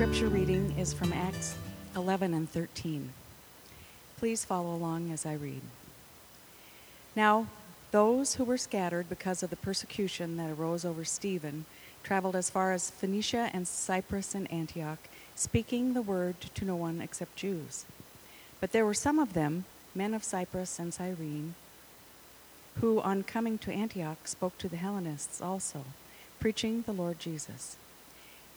scripture reading is from Acts 11 and 13. Please follow along as I read. Now, those who were scattered because of the persecution that arose over Stephen traveled as far as Phoenicia and Cyprus and Antioch, speaking the word to no one except Jews. But there were some of them, men of Cyprus and Cyrene, who, on coming to Antioch, spoke to the Hellenists also, preaching the Lord Jesus.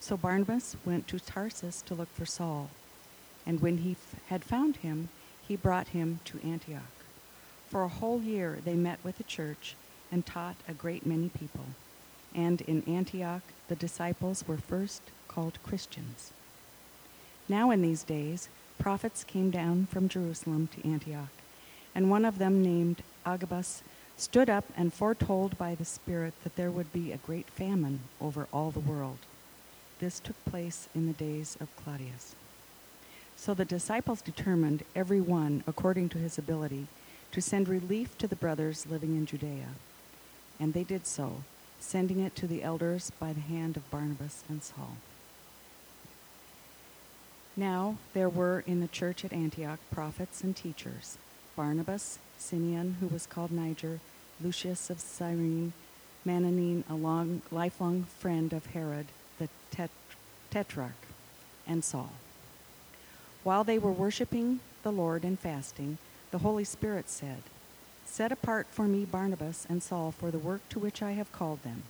So Barnabas went to Tarsus to look for Saul. And when he f- had found him, he brought him to Antioch. For a whole year they met with the church and taught a great many people. And in Antioch the disciples were first called Christians. Now in these days prophets came down from Jerusalem to Antioch, and one of them named Agabus stood up and foretold by the Spirit that there would be a great famine over all the world. This took place in the days of Claudius. So the disciples determined, every one according to his ability, to send relief to the brothers living in Judea. And they did so, sending it to the elders by the hand of Barnabas and Saul. Now there were in the church at Antioch prophets and teachers Barnabas, Simeon, who was called Niger, Lucius of Cyrene, Manaen, a long, lifelong friend of Herod, the tet- tetrarch, and Saul. While they were worshiping the Lord and fasting, the Holy Spirit said, Set apart for me Barnabas and Saul for the work to which I have called them.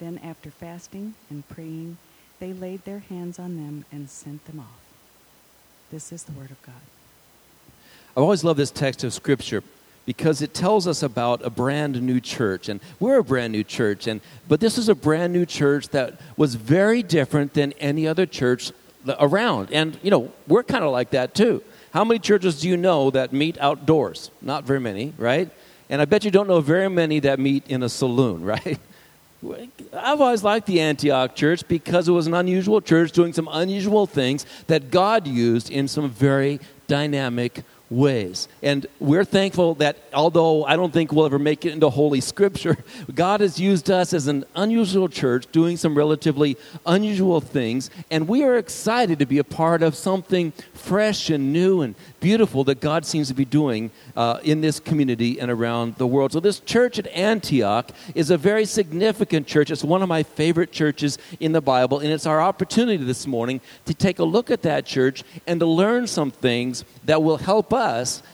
Then, after fasting and praying, they laid their hands on them and sent them off. This is the word of God. I've always loved this text of Scripture because it tells us about a brand new church and we're a brand new church and but this is a brand new church that was very different than any other church around and you know we're kind of like that too. How many churches do you know that meet outdoors? Not very many right? And i bet you don't know very many that meet in a saloon right? I've always liked the Antioch church because it was an unusual church doing some unusual things that God used in some very dynamic ways. And we're thankful that although I don't think we'll ever make it into Holy Scripture, God has used us as an unusual church doing some relatively unusual things. And we are excited to be a part of something fresh and new and beautiful that God seems to be doing uh, in this community and around the world. So, this church at Antioch is a very significant church. It's one of my favorite churches in the Bible, and it's our opportunity this morning to take a look at that church and to learn some things that will help us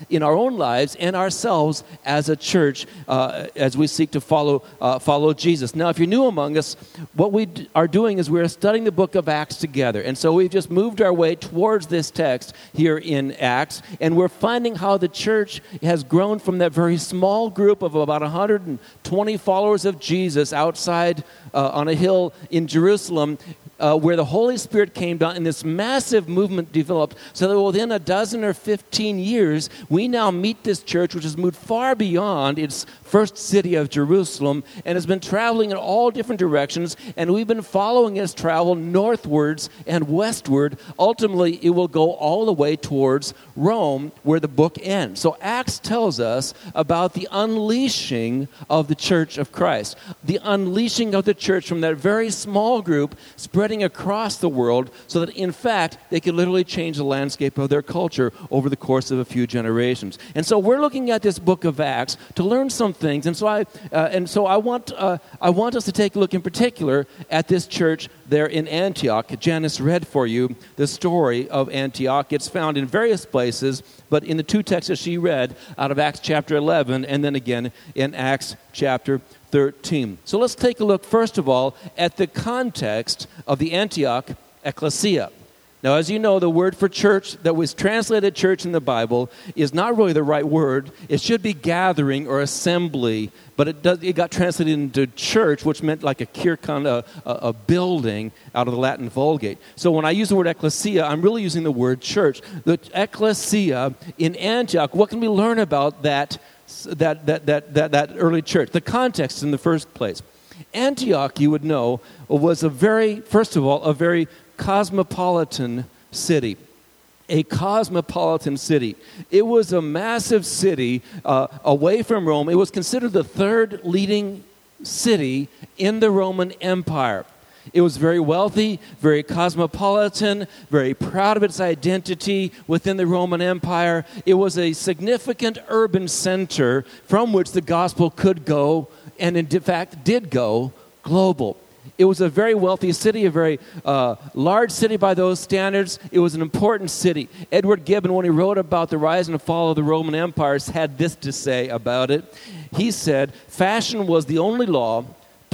in our own lives and ourselves as a church uh, as we seek to follow, uh, follow Jesus. Now, if you're new among us, what we d- are doing is we're studying the book of Acts together. And so we've just moved our way towards this text here in Acts and we're finding how the church has grown from that very small group of about 120 followers of Jesus outside uh, on a hill in Jerusalem uh, where the Holy Spirit came down and this massive movement developed. So that within a dozen or 15 years, we now meet this church, which has moved far beyond its first city of Jerusalem and has been traveling in all different directions. And we've been following its travel northwards and westward. Ultimately, it will go all the way towards Rome, where the book ends. So Acts tells us about the unleashing of the church of Christ, the unleashing of the church from that very small group spreading across the world so that, in fact, they could literally change the landscape of their culture over the course of a few generations. And so we're looking at this book of Acts to learn some things. And so I, uh, and so I, want, uh, I want us to take a look in particular at this church there in Antioch. Janice read for you the story of Antioch. It's found in various places, but in the two texts that she read out of Acts chapter 11 and then again in Acts chapter 13. So let's take a look, first of all, at the context of the Antioch ecclesia. Now, as you know, the word for church that was translated church in the Bible is not really the right word. It should be gathering or assembly, but it, does, it got translated into church, which meant like a kirkon, a, a, a building out of the Latin Vulgate. So when I use the word ecclesia, I'm really using the word church. The ecclesia in Antioch, what can we learn about that, that, that, that, that, that early church? The context in the first place. Antioch, you would know, was a very, first of all, a very cosmopolitan city. A cosmopolitan city. It was a massive city uh, away from Rome. It was considered the third leading city in the Roman Empire. It was very wealthy, very cosmopolitan, very proud of its identity within the Roman Empire. It was a significant urban center from which the gospel could go, and in fact did go, global. It was a very wealthy city, a very uh, large city by those standards. It was an important city. Edward Gibbon, when he wrote about the rise and fall of the Roman empires, had this to say about it. He said, Fashion was the only law,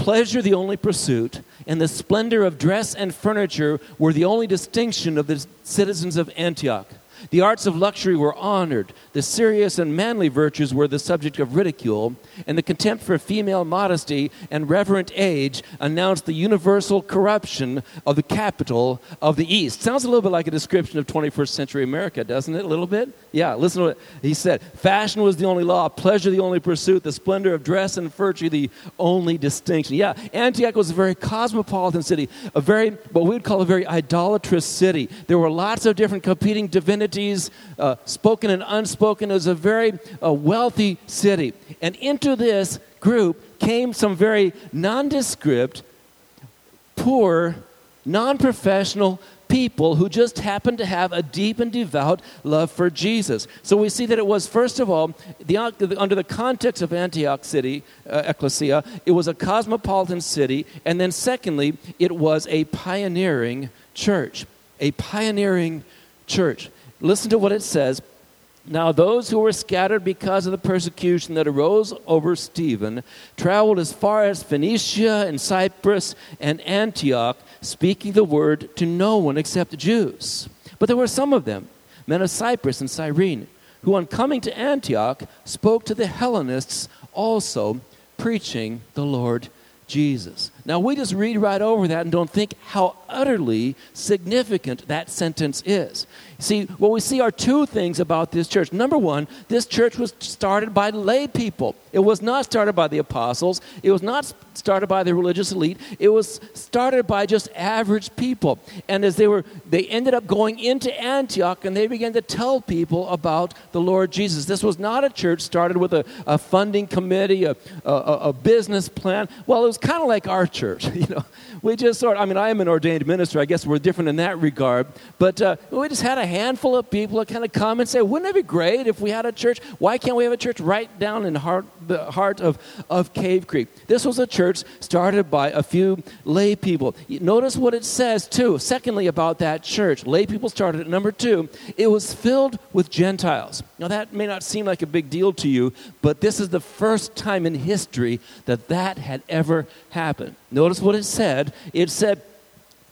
pleasure the only pursuit, and the splendor of dress and furniture were the only distinction of the citizens of Antioch. The arts of luxury were honored, the serious and manly virtues were the subject of ridicule, and the contempt for female modesty and reverent age announced the universal corruption of the capital of the East. Sounds a little bit like a description of 21st century America, doesn't it? A little bit? Yeah, listen to what he said. Fashion was the only law, pleasure the only pursuit, the splendor of dress and virtue the only distinction. Yeah, Antioch was a very cosmopolitan city, a very, what we would call a very idolatrous city. There were lots of different competing divinities, uh, spoken and unspoken. It was a very uh, wealthy city. And into this group came some very nondescript, poor, non professional people who just happened to have a deep and devout love for Jesus. So we see that it was, first of all, the, under the context of Antioch City, uh, Ecclesia, it was a cosmopolitan city. And then, secondly, it was a pioneering church. A pioneering church. Listen to what it says. Now, those who were scattered because of the persecution that arose over Stephen traveled as far as Phoenicia and Cyprus and Antioch, speaking the word to no one except the Jews. But there were some of them, men of Cyprus and Cyrene, who on coming to Antioch spoke to the Hellenists also, preaching the Lord Jesus. Now, we just read right over that and don't think how utterly significant that sentence is. See, what we see are two things about this church. Number one, this church was started by lay people. It was not started by the apostles, it was not started by the religious elite. It was started by just average people. And as they were, they ended up going into Antioch and they began to tell people about the Lord Jesus. This was not a church started with a, a funding committee, a, a, a business plan. Well, it was kind of like our church. You know, we just sort. Of, I mean, I am an ordained minister. I guess we're different in that regard. But uh, we just had a handful of people that kind of come and say, "Wouldn't it be great if we had a church? Why can't we have a church right down in heart, the heart of of Cave Creek?" This was a church started by a few lay people. Notice what it says too. Secondly, about that church, lay people started it. Number two, it was filled with Gentiles. Now that may not seem like a big deal to you, but this is the first time in history that that had ever happened. Notice what it said. It said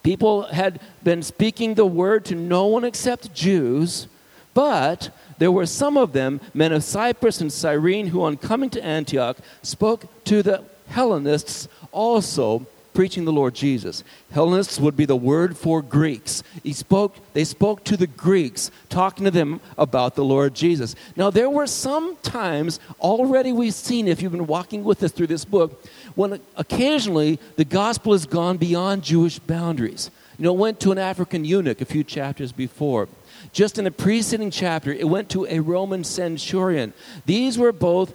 people had been speaking the word to no one except Jews, but there were some of them, men of Cyprus and Cyrene, who on coming to Antioch spoke to the Hellenists also preaching the Lord Jesus. Hellenists would be the word for Greeks. He spoke, they spoke to the Greeks, talking to them about the Lord Jesus. Now, there were some times already we've seen, if you've been walking with us through this book, when occasionally the gospel has gone beyond Jewish boundaries. You know, went to an African eunuch a few chapters before. Just in the preceding chapter, it went to a Roman centurion. These were both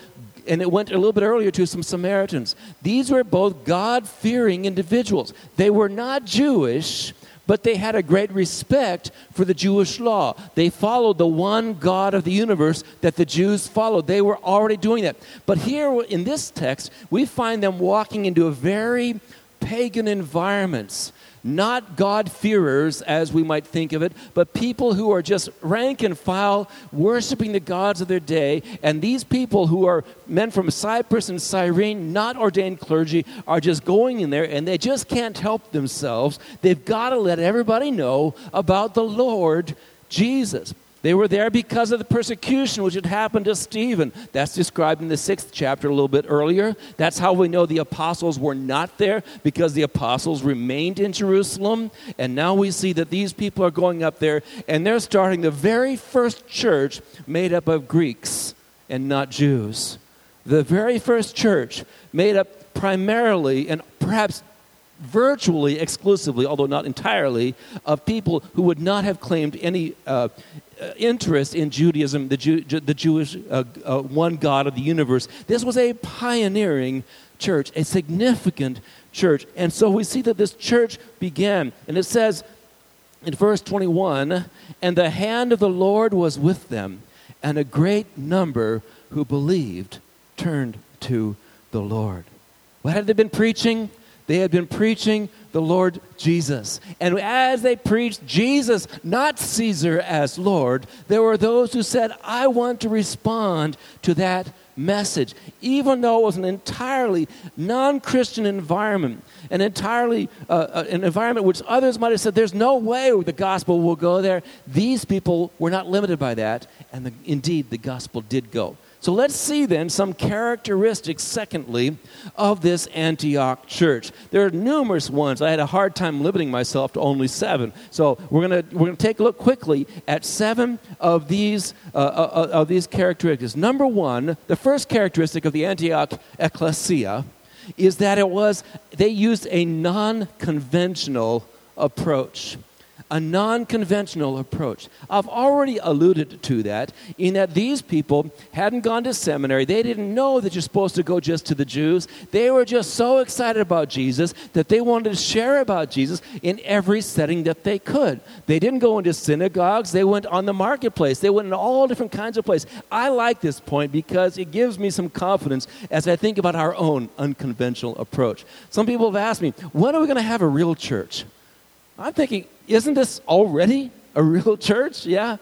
and it went a little bit earlier to some Samaritans. These were both God fearing individuals. They were not Jewish, but they had a great respect for the Jewish law. They followed the one God of the universe that the Jews followed. They were already doing that. But here in this text, we find them walking into a very pagan environments not God-fearers as we might think of it, but people who are just rank and file worshiping the gods of their day. And these people who are men from Cyprus and Cyrene, not ordained clergy, are just going in there and they just can't help themselves. They've got to let everybody know about the Lord Jesus. They were there because of the persecution which had happened to Stephen. That's described in the sixth chapter a little bit earlier. That's how we know the apostles were not there because the apostles remained in Jerusalem. And now we see that these people are going up there and they're starting the very first church made up of Greeks and not Jews. The very first church made up primarily and perhaps virtually exclusively, although not entirely, of people who would not have claimed any uh, interest in Judaism, the, Jew, the Jewish uh, uh, one God of the universe. This was a pioneering church, a significant church. And so we see that this church began, and it says in verse 21 and the hand of the Lord was with them, and a great number who believed turned to the Lord. What had they been preaching? They had been preaching the Lord Jesus. And as they preached Jesus, not Caesar as Lord, there were those who said, I want to respond to that message, even though it was an entirely non Christian environment, an entirely uh, uh, an environment which others might have said, There's no way the gospel will go there. These people were not limited by that, and the, indeed the gospel did go. So let's see then some characteristics, secondly, of this Antioch church. There are numerous ones. I had a hard time limiting myself to only seven. So we're going we're gonna take a look quickly at seven of these, uh, uh, uh, of these characteristics. Number one, the first characteristic of the Antioch ecclesia is that it was, they used a non conventional approach a non conventional approach. I've already alluded to that in that these people hadn't gone to seminary. They didn't know that you're supposed to go just to the Jews. They were just so excited about Jesus that they wanted to share about Jesus in every setting that they could. They didn't go into synagogues, they went on the marketplace, they went in all different kinds of places. I like this point because it gives me some confidence as I think about our own unconventional approach. Some people have asked me, when are we going to have a real church? I'm thinking, isn't this already a real church? Yeah.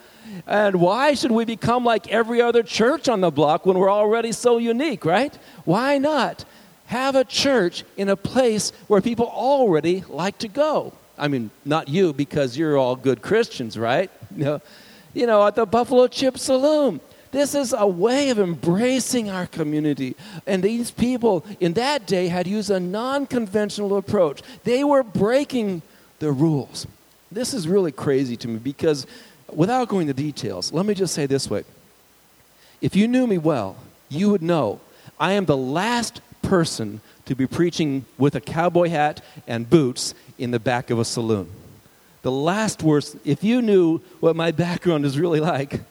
And why should we become like every other church on the block when we're already so unique, right? Why not have a church in a place where people already like to go? I mean, not you because you're all good Christians, right? You know, you know at the Buffalo Chip Saloon. This is a way of embracing our community. And these people in that day had used a non conventional approach. They were breaking the rules. This is really crazy to me because without going into details, let me just say this way. If you knew me well, you would know I am the last person to be preaching with a cowboy hat and boots in the back of a saloon. The last worst, if you knew what my background is really like,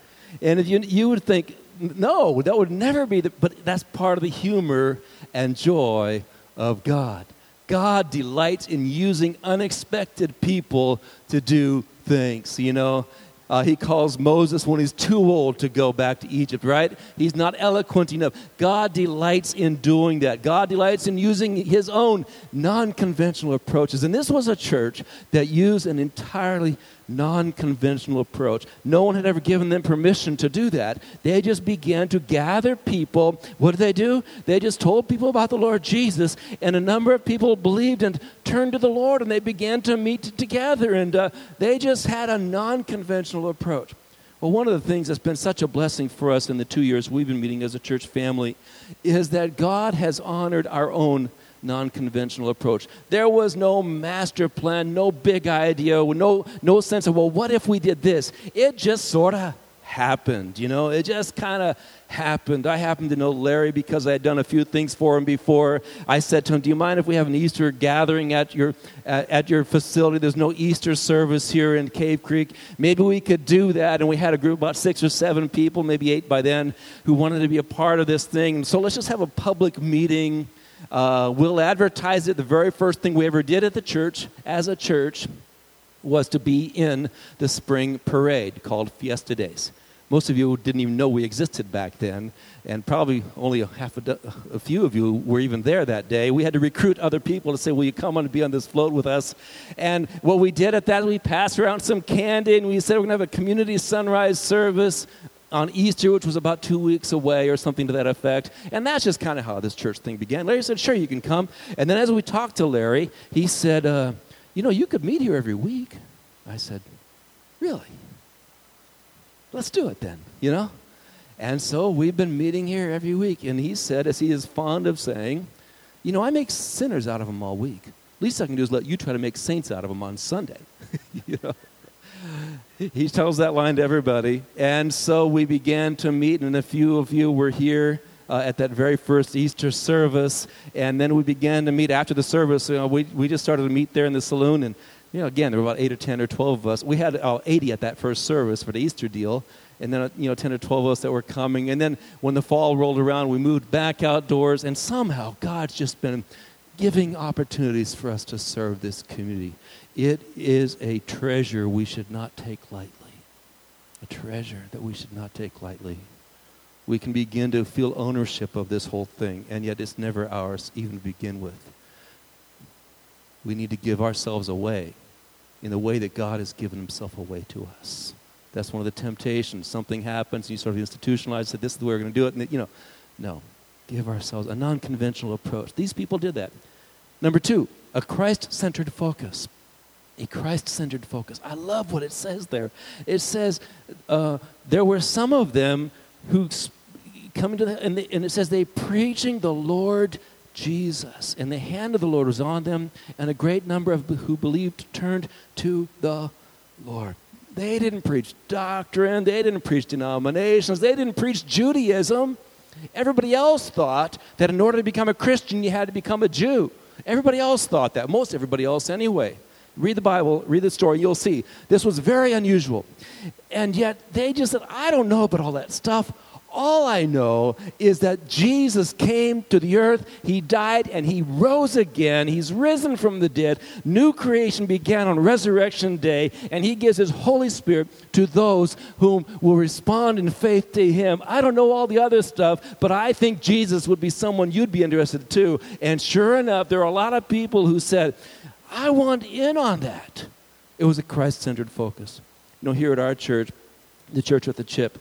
and if you, you would think, no, that would never be, the, but that's part of the humor and joy of God. God delights in using unexpected people to do things, you know. Uh, he calls Moses when he's too old to go back to Egypt, right? He's not eloquent enough. God delights in doing that. God delights in using his own non conventional approaches. And this was a church that used an entirely non conventional approach. No one had ever given them permission to do that. They just began to gather people. What did they do? They just told people about the Lord Jesus, and a number of people believed and turned to the Lord, and they began to meet together, and uh, they just had a non conventional approach. Well, one of the things that's been such a blessing for us in the two years we've been meeting as a church family is that God has honored our own non conventional approach. There was no master plan, no big idea, no, no sense of, well, what if we did this? It just sort of happened, you know? It just kind of happened. I happened to know Larry because I had done a few things for him before. I said to him, "Do you mind if we have an Easter gathering at your at, at, your facility? There's no Easter service here in Cave Creek. Maybe we could do that." And we had a group about six or seven people, maybe eight by then, who wanted to be a part of this thing. So let's just have a public meeting uh, we'll advertise it. The very first thing we ever did at the church, as a church, was to be in the spring parade called Fiesta Days. Most of you didn't even know we existed back then, and probably only a half a, do- a few of you were even there that day. We had to recruit other people to say, Will you come and be on this float with us? And what we did at that, we passed around some candy and we said, We're going to have a community sunrise service on Easter, which was about two weeks away or something to that effect. And that's just kind of how this church thing began. Larry said, Sure, you can come. And then as we talked to Larry, he said, uh, You know, you could meet here every week. I said, Really? Let's do it then, you know? And so we've been meeting here every week. And he said, as he is fond of saying, you know, I make sinners out of them all week. Least I can do is let you try to make saints out of them on Sunday. you know? He tells that line to everybody. And so we began to meet, and a few of you were here uh, at that very first Easter service. And then we began to meet after the service. You know, we, we just started to meet there in the saloon, and you know, again, there were about eight or 10 or 12 of us. We had uh, 80 at that first service for the Easter deal, and then, uh, you know, 10 or 12 of us that were coming. And then when the fall rolled around, we moved back outdoors, and somehow God's just been giving opportunities for us to serve this community. It is a treasure we should not take lightly. A treasure that we should not take lightly. We can begin to feel ownership of this whole thing, and yet it's never ours even to begin with. We need to give ourselves away in the way that God has given himself away to us. That's one of the temptations. Something happens, and you sort of institutionalize that this is the way we're going to do it. And, you know, no. Give ourselves a non conventional approach. These people did that. Number two, a Christ centered focus. A Christ centered focus. I love what it says there. It says, uh, there were some of them who come to the, and, and it says they preaching the Lord Jesus. And the hand of the Lord was on them, and a great number of who believed turned to the Lord. They didn't preach doctrine, they didn't preach denominations, they didn't preach Judaism. Everybody else thought that in order to become a Christian, you had to become a Jew. Everybody else thought that, most everybody else anyway. Read the Bible, read the story, you'll see. This was very unusual. And yet they just said, I don't know about all that stuff. All I know is that Jesus came to the earth, He died, and He rose again. He's risen from the dead. New creation began on Resurrection Day, and He gives His Holy Spirit to those whom will respond in faith to Him. I don't know all the other stuff, but I think Jesus would be someone you'd be interested to. And sure enough, there are a lot of people who said, I want in on that. It was a Christ centered focus. You know, here at our church, the church with the chip,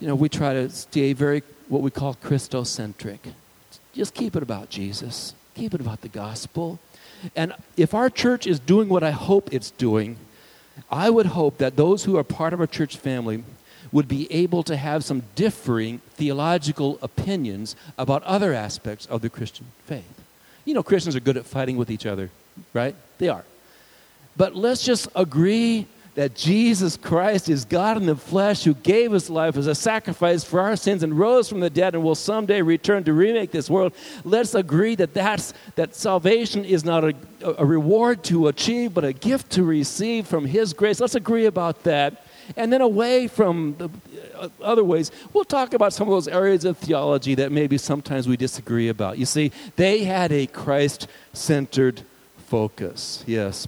you know, we try to stay very what we call Christocentric. Just keep it about Jesus, keep it about the gospel. And if our church is doing what I hope it's doing, I would hope that those who are part of our church family would be able to have some differing theological opinions about other aspects of the Christian faith. You know, Christians are good at fighting with each other, right? They are. But let's just agree that Jesus Christ is God in the flesh who gave his life as a sacrifice for our sins and rose from the dead and will someday return to remake this world. Let's agree that that's, that salvation is not a, a reward to achieve, but a gift to receive from his grace. Let's agree about that. And then away from the uh, other ways, we'll talk about some of those areas of theology that maybe sometimes we disagree about. You see, they had a Christ centered focus. Yes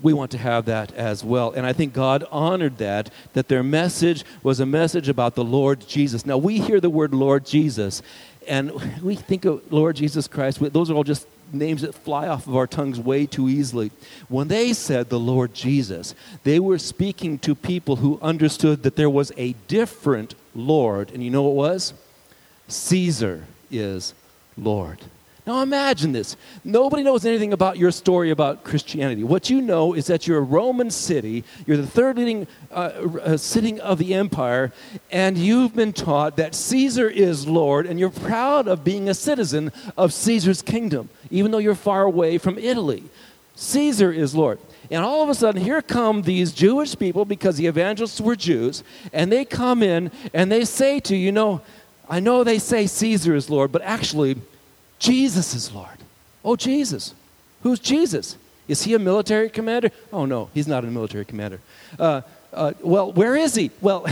we want to have that as well. And I think God honored that, that their message was a message about the Lord Jesus. Now, we hear the word Lord Jesus, and we think of Lord Jesus Christ, those are all just names that fly off of our tongues way too easily. When they said the Lord Jesus, they were speaking to people who understood that there was a different Lord. And you know what it was? Caesar is Lord. Now imagine this. Nobody knows anything about your story about Christianity. What you know is that you're a Roman city, you're the third leading uh, uh, city of the empire, and you've been taught that Caesar is Lord, and you're proud of being a citizen of Caesar's kingdom, even though you're far away from Italy. Caesar is Lord. And all of a sudden, here come these Jewish people, because the evangelists were Jews, and they come in and they say to you, you know, I know they say Caesar is Lord, but actually, Jesus is Lord. Oh, Jesus. Who's Jesus? Is he a military commander? Oh, no, he's not a military commander. Uh, uh, well, where is he? Well,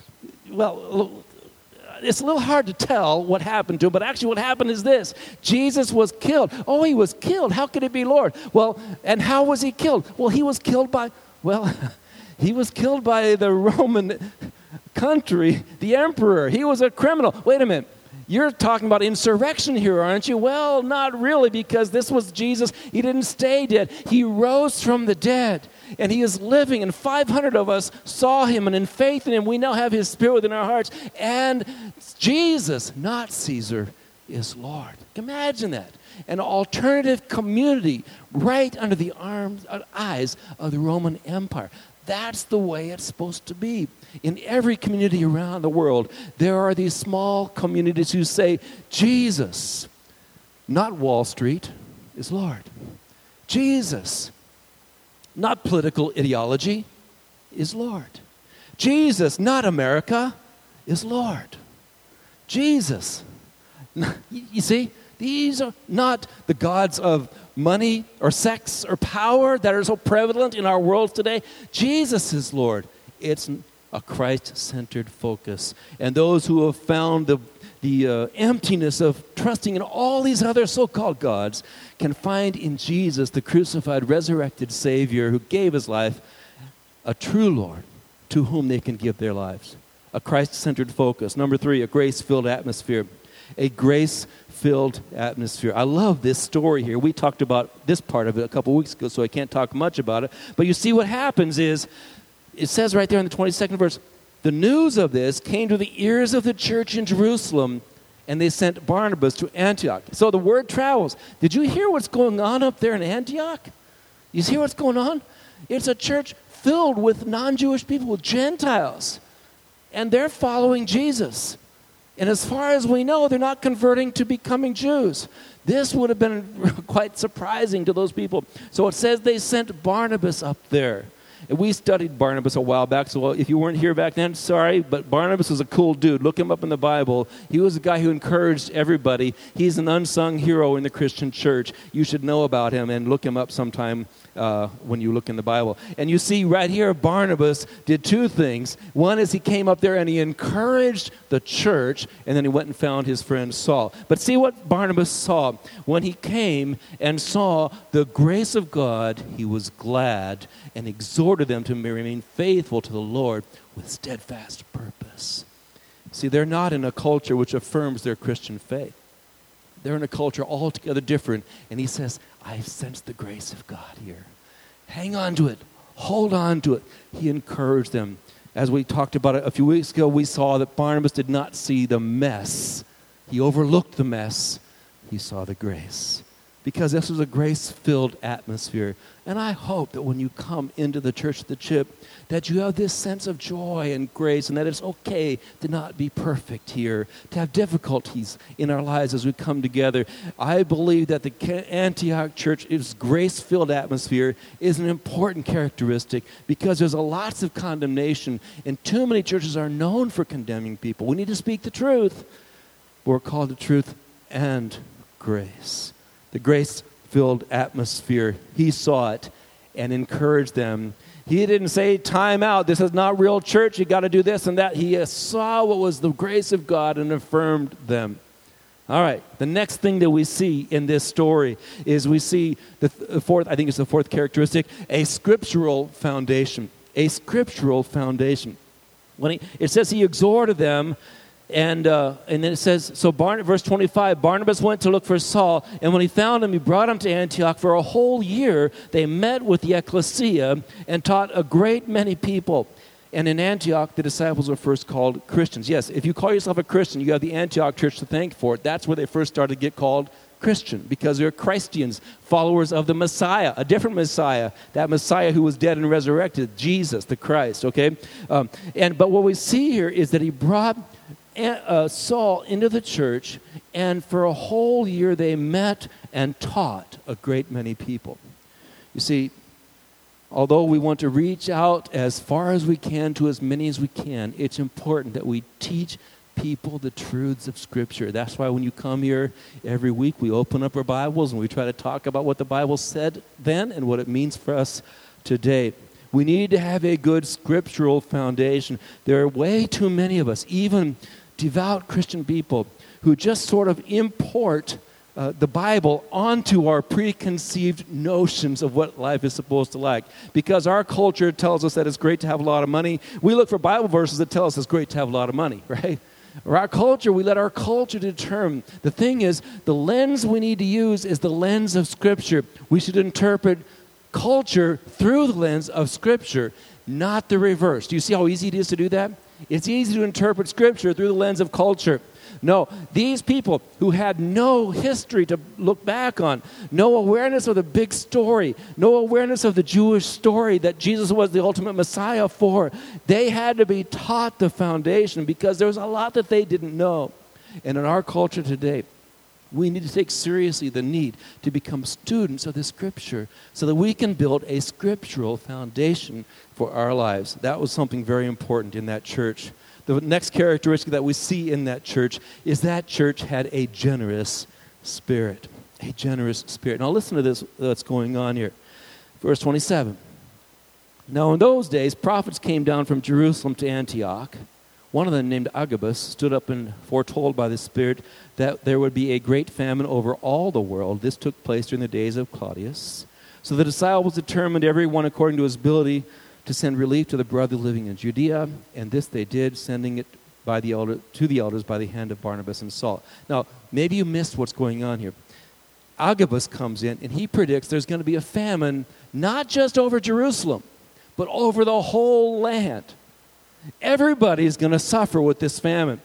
well, it's a little hard to tell what happened to him, but actually, what happened is this Jesus was killed. Oh, he was killed. How could he be Lord? Well, and how was he killed? Well, he was killed by, well, he was killed by the Roman country the emperor. He was a criminal. Wait a minute. You're talking about insurrection here, aren't you? Well, not really, because this was Jesus. He didn't stay dead, He rose from the dead. And He is living, and 500 of us saw Him, and in faith in Him, we now have His Spirit within our hearts. And Jesus, not Caesar, is Lord. Imagine that. An alternative community right under the arms, uh, eyes of the Roman Empire. That's the way it's supposed to be. In every community around the world, there are these small communities who say, Jesus, not Wall Street, is Lord. Jesus, not political ideology, is Lord. Jesus, not America, is Lord. Jesus, you see, these are not the gods of money or sex or power that are so prevalent in our world today. Jesus is Lord. It's a Christ centered focus. And those who have found the, the uh, emptiness of trusting in all these other so called gods can find in Jesus, the crucified, resurrected Savior who gave his life, a true Lord to whom they can give their lives. A Christ centered focus. Number three, a grace filled atmosphere. A grace filled atmosphere. I love this story here. We talked about this part of it a couple weeks ago, so I can't talk much about it. But you see, what happens is, it says right there in the 22nd verse, the news of this came to the ears of the church in Jerusalem, and they sent Barnabas to Antioch. So the word travels. Did you hear what's going on up there in Antioch? You see what's going on? It's a church filled with non Jewish people, Gentiles, and they're following Jesus. And as far as we know, they're not converting to becoming Jews. This would have been quite surprising to those people. So it says they sent Barnabas up there. We studied Barnabas a while back, so if you weren't here back then, sorry, but Barnabas was a cool dude. Look him up in the Bible. He was a guy who encouraged everybody. He's an unsung hero in the Christian church. You should know about him and look him up sometime uh, when you look in the Bible. And you see right here, Barnabas did two things. One is he came up there and he encouraged the church, and then he went and found his friend Saul. But see what Barnabas saw. When he came and saw the grace of God, he was glad and exhorted them to remain faithful to the Lord with steadfast purpose. See, they're not in a culture which affirms their Christian faith. They're in a culture altogether different. And he says, I sense the grace of God here. Hang on to it. Hold on to it. He encouraged them. As we talked about it a few weeks ago, we saw that Barnabas did not see the mess. He overlooked the mess. He saw the grace because this was a grace filled atmosphere. And I hope that when you come into the church of the chip, that you have this sense of joy and grace, and that it's okay to not be perfect here, to have difficulties in our lives as we come together. I believe that the Antioch church, its grace filled atmosphere, is an important characteristic because there's a lots of condemnation, and too many churches are known for condemning people. We need to speak the truth. We're called to truth and grace the grace filled atmosphere. He saw it and encouraged them. He didn't say, time out, this is not real church, you got to do this and that. He saw what was the grace of God and affirmed them. All right, the next thing that we see in this story is we see the fourth, I think it's the fourth characteristic, a scriptural foundation. A scriptural foundation. When he, it says he exhorted them and, uh, and then it says, so verse 25, Barnabas went to look for Saul, and when he found him, he brought him to Antioch. For a whole year, they met with the ecclesia and taught a great many people. And in Antioch, the disciples were first called Christians. Yes, if you call yourself a Christian, you have the Antioch church to thank for it. That's where they first started to get called Christian because they're Christians, followers of the Messiah, a different Messiah, that Messiah who was dead and resurrected, Jesus, the Christ. Okay, um, and but what we see here is that he brought uh, Saul into the church, and for a whole year they met and taught a great many people. You see, although we want to reach out as far as we can to as many as we can, it's important that we teach people the truths of Scripture. That's why when you come here every week, we open up our Bibles and we try to talk about what the Bible said then and what it means for us today. We need to have a good scriptural foundation. There are way too many of us, even devout Christian people who just sort of import uh, the Bible onto our preconceived notions of what life is supposed to like. Because our culture tells us that it's great to have a lot of money. We look for Bible verses that tell us it's great to have a lot of money, right? Or our culture, we let our culture determine. The thing is, the lens we need to use is the lens of Scripture. We should interpret culture through the lens of Scripture, not the reverse. Do you see how easy it is to do that? It's easy to interpret Scripture through the lens of culture. No, these people who had no history to look back on, no awareness of the big story, no awareness of the Jewish story that Jesus was the ultimate Messiah for, they had to be taught the foundation because there was a lot that they didn't know. And in our culture today, we need to take seriously the need to become students of the scripture so that we can build a scriptural foundation for our lives. That was something very important in that church. The next characteristic that we see in that church is that church had a generous spirit. A generous spirit. Now, listen to this that's going on here. Verse 27. Now, in those days, prophets came down from Jerusalem to Antioch. One of them, named Agabus, stood up and foretold by the Spirit that there would be a great famine over all the world. This took place during the days of Claudius. So the disciples determined, every one according to his ability, to send relief to the brother living in Judea, and this they did, sending it by the elder, to the elders by the hand of Barnabas and Saul. Now, maybe you missed what's going on here. Agabus comes in, and he predicts there's going to be a famine not just over Jerusalem, but over the whole land. Everybody's going to suffer with this famine.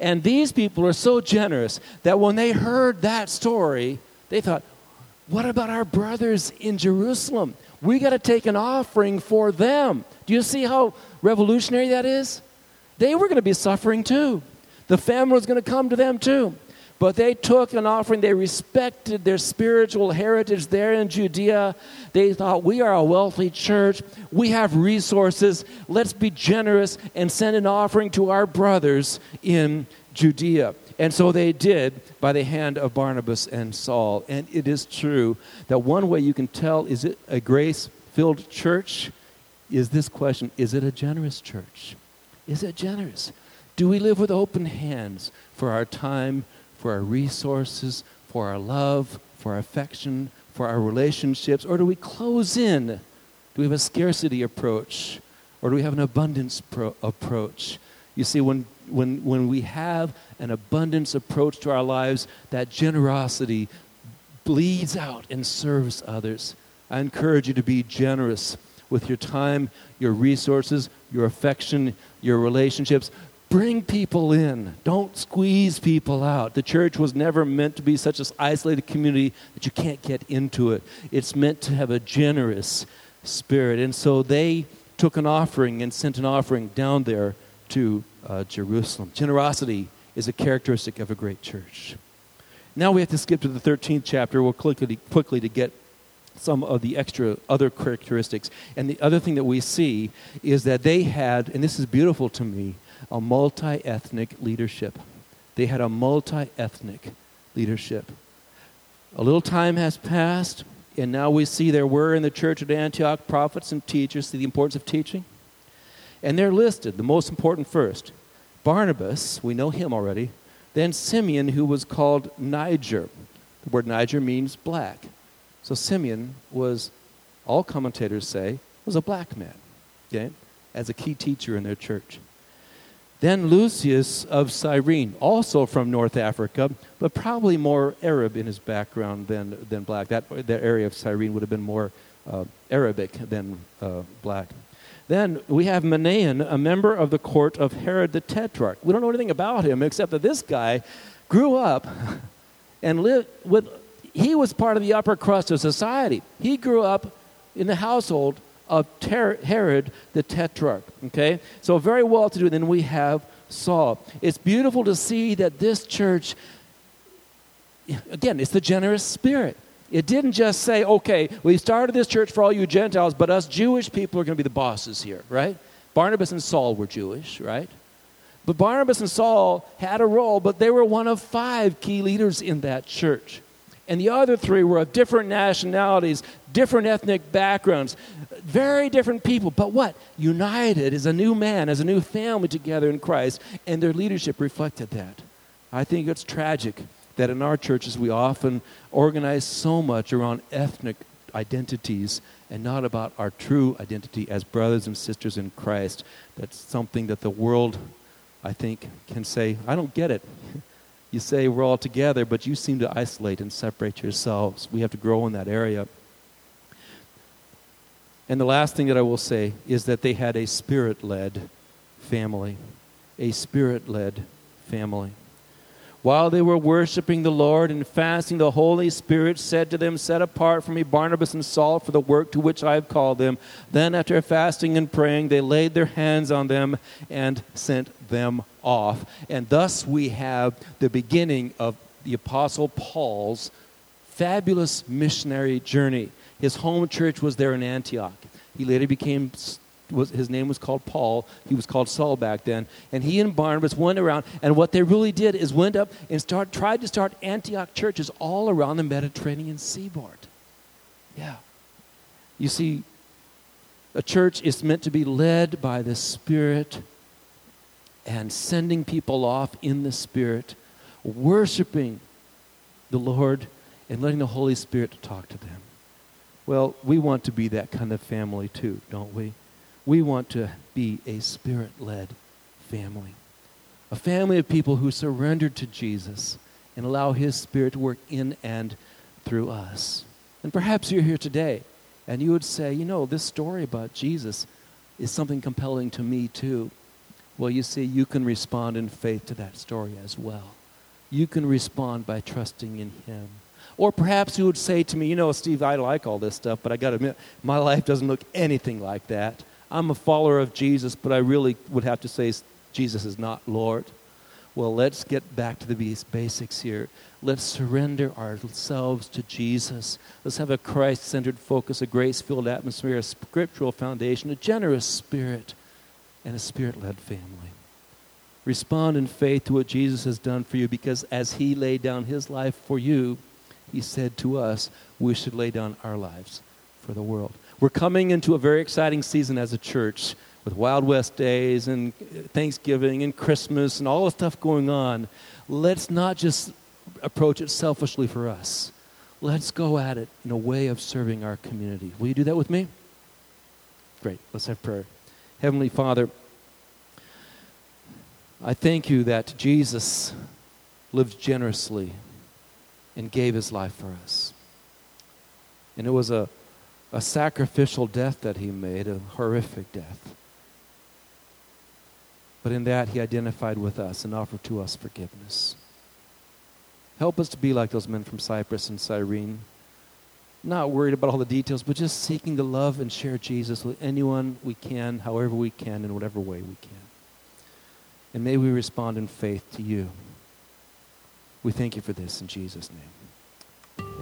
And these people are so generous that when they heard that story, they thought, what about our brothers in Jerusalem? We got to take an offering for them. Do you see how revolutionary that is? They were going to be suffering too. The famine was going to come to them too. But they took an offering. They respected their spiritual heritage there in Judea. They thought, we are a wealthy church. We have resources. Let's be generous and send an offering to our brothers in Judea. And so they did by the hand of Barnabas and Saul. And it is true that one way you can tell is it a grace filled church? Is this question Is it a generous church? Is it generous? Do we live with open hands for our time, for our resources, for our love, for our affection, for our relationships? Or do we close in? Do we have a scarcity approach? Or do we have an abundance pro- approach? You see, when when, when we have an abundance approach to our lives, that generosity bleeds out and serves others. I encourage you to be generous with your time, your resources, your affection, your relationships. Bring people in. Don't squeeze people out. The church was never meant to be such an isolated community that you can't get into it. It's meant to have a generous spirit. And so they took an offering and sent an offering down there to uh, Jerusalem. Generosity is a characteristic of a great church. Now we have to skip to the 13th chapter. We'll quickly, quickly to get some of the extra other characteristics. And the other thing that we see is that they had, and this is beautiful to me, a multi ethnic leadership. They had a multi ethnic leadership. A little time has passed, and now we see there were in the church at Antioch prophets and teachers. See the importance of teaching? And they're listed, the most important first Barnabas, we know him already, then Simeon, who was called Niger. The word Niger means black. So Simeon was, all commentators say, was a black man, okay, as a key teacher in their church. Then Lucius of Cyrene, also from North Africa, but probably more Arab in his background than, than black. That, that area of Cyrene would have been more uh, Arabic than uh, black. Then we have Manaen, a member of the court of Herod the Tetrarch. We don't know anything about him except that this guy grew up and lived with, he was part of the upper crust of society. He grew up in the household of Ter- Herod the Tetrarch. Okay? So very well to do. Then we have Saul. It's beautiful to see that this church, again, it's the generous spirit. It didn't just say, okay, we started this church for all you Gentiles, but us Jewish people are going to be the bosses here, right? Barnabas and Saul were Jewish, right? But Barnabas and Saul had a role, but they were one of five key leaders in that church. And the other three were of different nationalities, different ethnic backgrounds, very different people. But what? United as a new man, as a new family together in Christ, and their leadership reflected that. I think it's tragic that in our churches we often organize so much around ethnic identities and not about our true identity as brothers and sisters in Christ. That's something that the world, I think, can say, I don't get it. You say we're all together, but you seem to isolate and separate yourselves. We have to grow in that area. And the last thing that I will say is that they had a spirit led family. A spirit led family. While they were worshiping the Lord and fasting, the Holy Spirit said to them, Set apart for me Barnabas and Saul for the work to which I have called them. Then, after fasting and praying, they laid their hands on them and sent them off. And thus we have the beginning of the Apostle Paul's fabulous missionary journey. His home church was there in Antioch. He later became was, his name was called Paul. He was called Saul back then. And he and Barnabas went around, and what they really did is went up and start, tried to start Antioch churches all around the Mediterranean seaboard. Yeah. You see, a church is meant to be led by the Spirit and sending people off in the Spirit, worshiping the Lord and letting the Holy Spirit talk to them. Well, we want to be that kind of family too, don't we? We want to be a spirit led family. A family of people who surrender to Jesus and allow His Spirit to work in and through us. And perhaps you're here today and you would say, you know, this story about Jesus is something compelling to me too. Well, you see, you can respond in faith to that story as well. You can respond by trusting in Him. Or perhaps you would say to me, you know, Steve, I like all this stuff, but I got to admit, my life doesn't look anything like that. I'm a follower of Jesus, but I really would have to say Jesus is not Lord. Well, let's get back to the basics here. Let's surrender ourselves to Jesus. Let's have a Christ centered focus, a grace filled atmosphere, a scriptural foundation, a generous spirit, and a spirit led family. Respond in faith to what Jesus has done for you because as he laid down his life for you, he said to us, we should lay down our lives for the world. We're coming into a very exciting season as a church with Wild West days and Thanksgiving and Christmas and all the stuff going on. Let's not just approach it selfishly for us. Let's go at it in a way of serving our community. Will you do that with me? Great. Let's have prayer. Heavenly Father, I thank you that Jesus lived generously and gave his life for us. And it was a a sacrificial death that he made, a horrific death. But in that, he identified with us and offered to us forgiveness. Help us to be like those men from Cyprus and Cyrene, not worried about all the details, but just seeking to love and share Jesus with anyone we can, however we can, in whatever way we can. And may we respond in faith to you. We thank you for this in Jesus' name.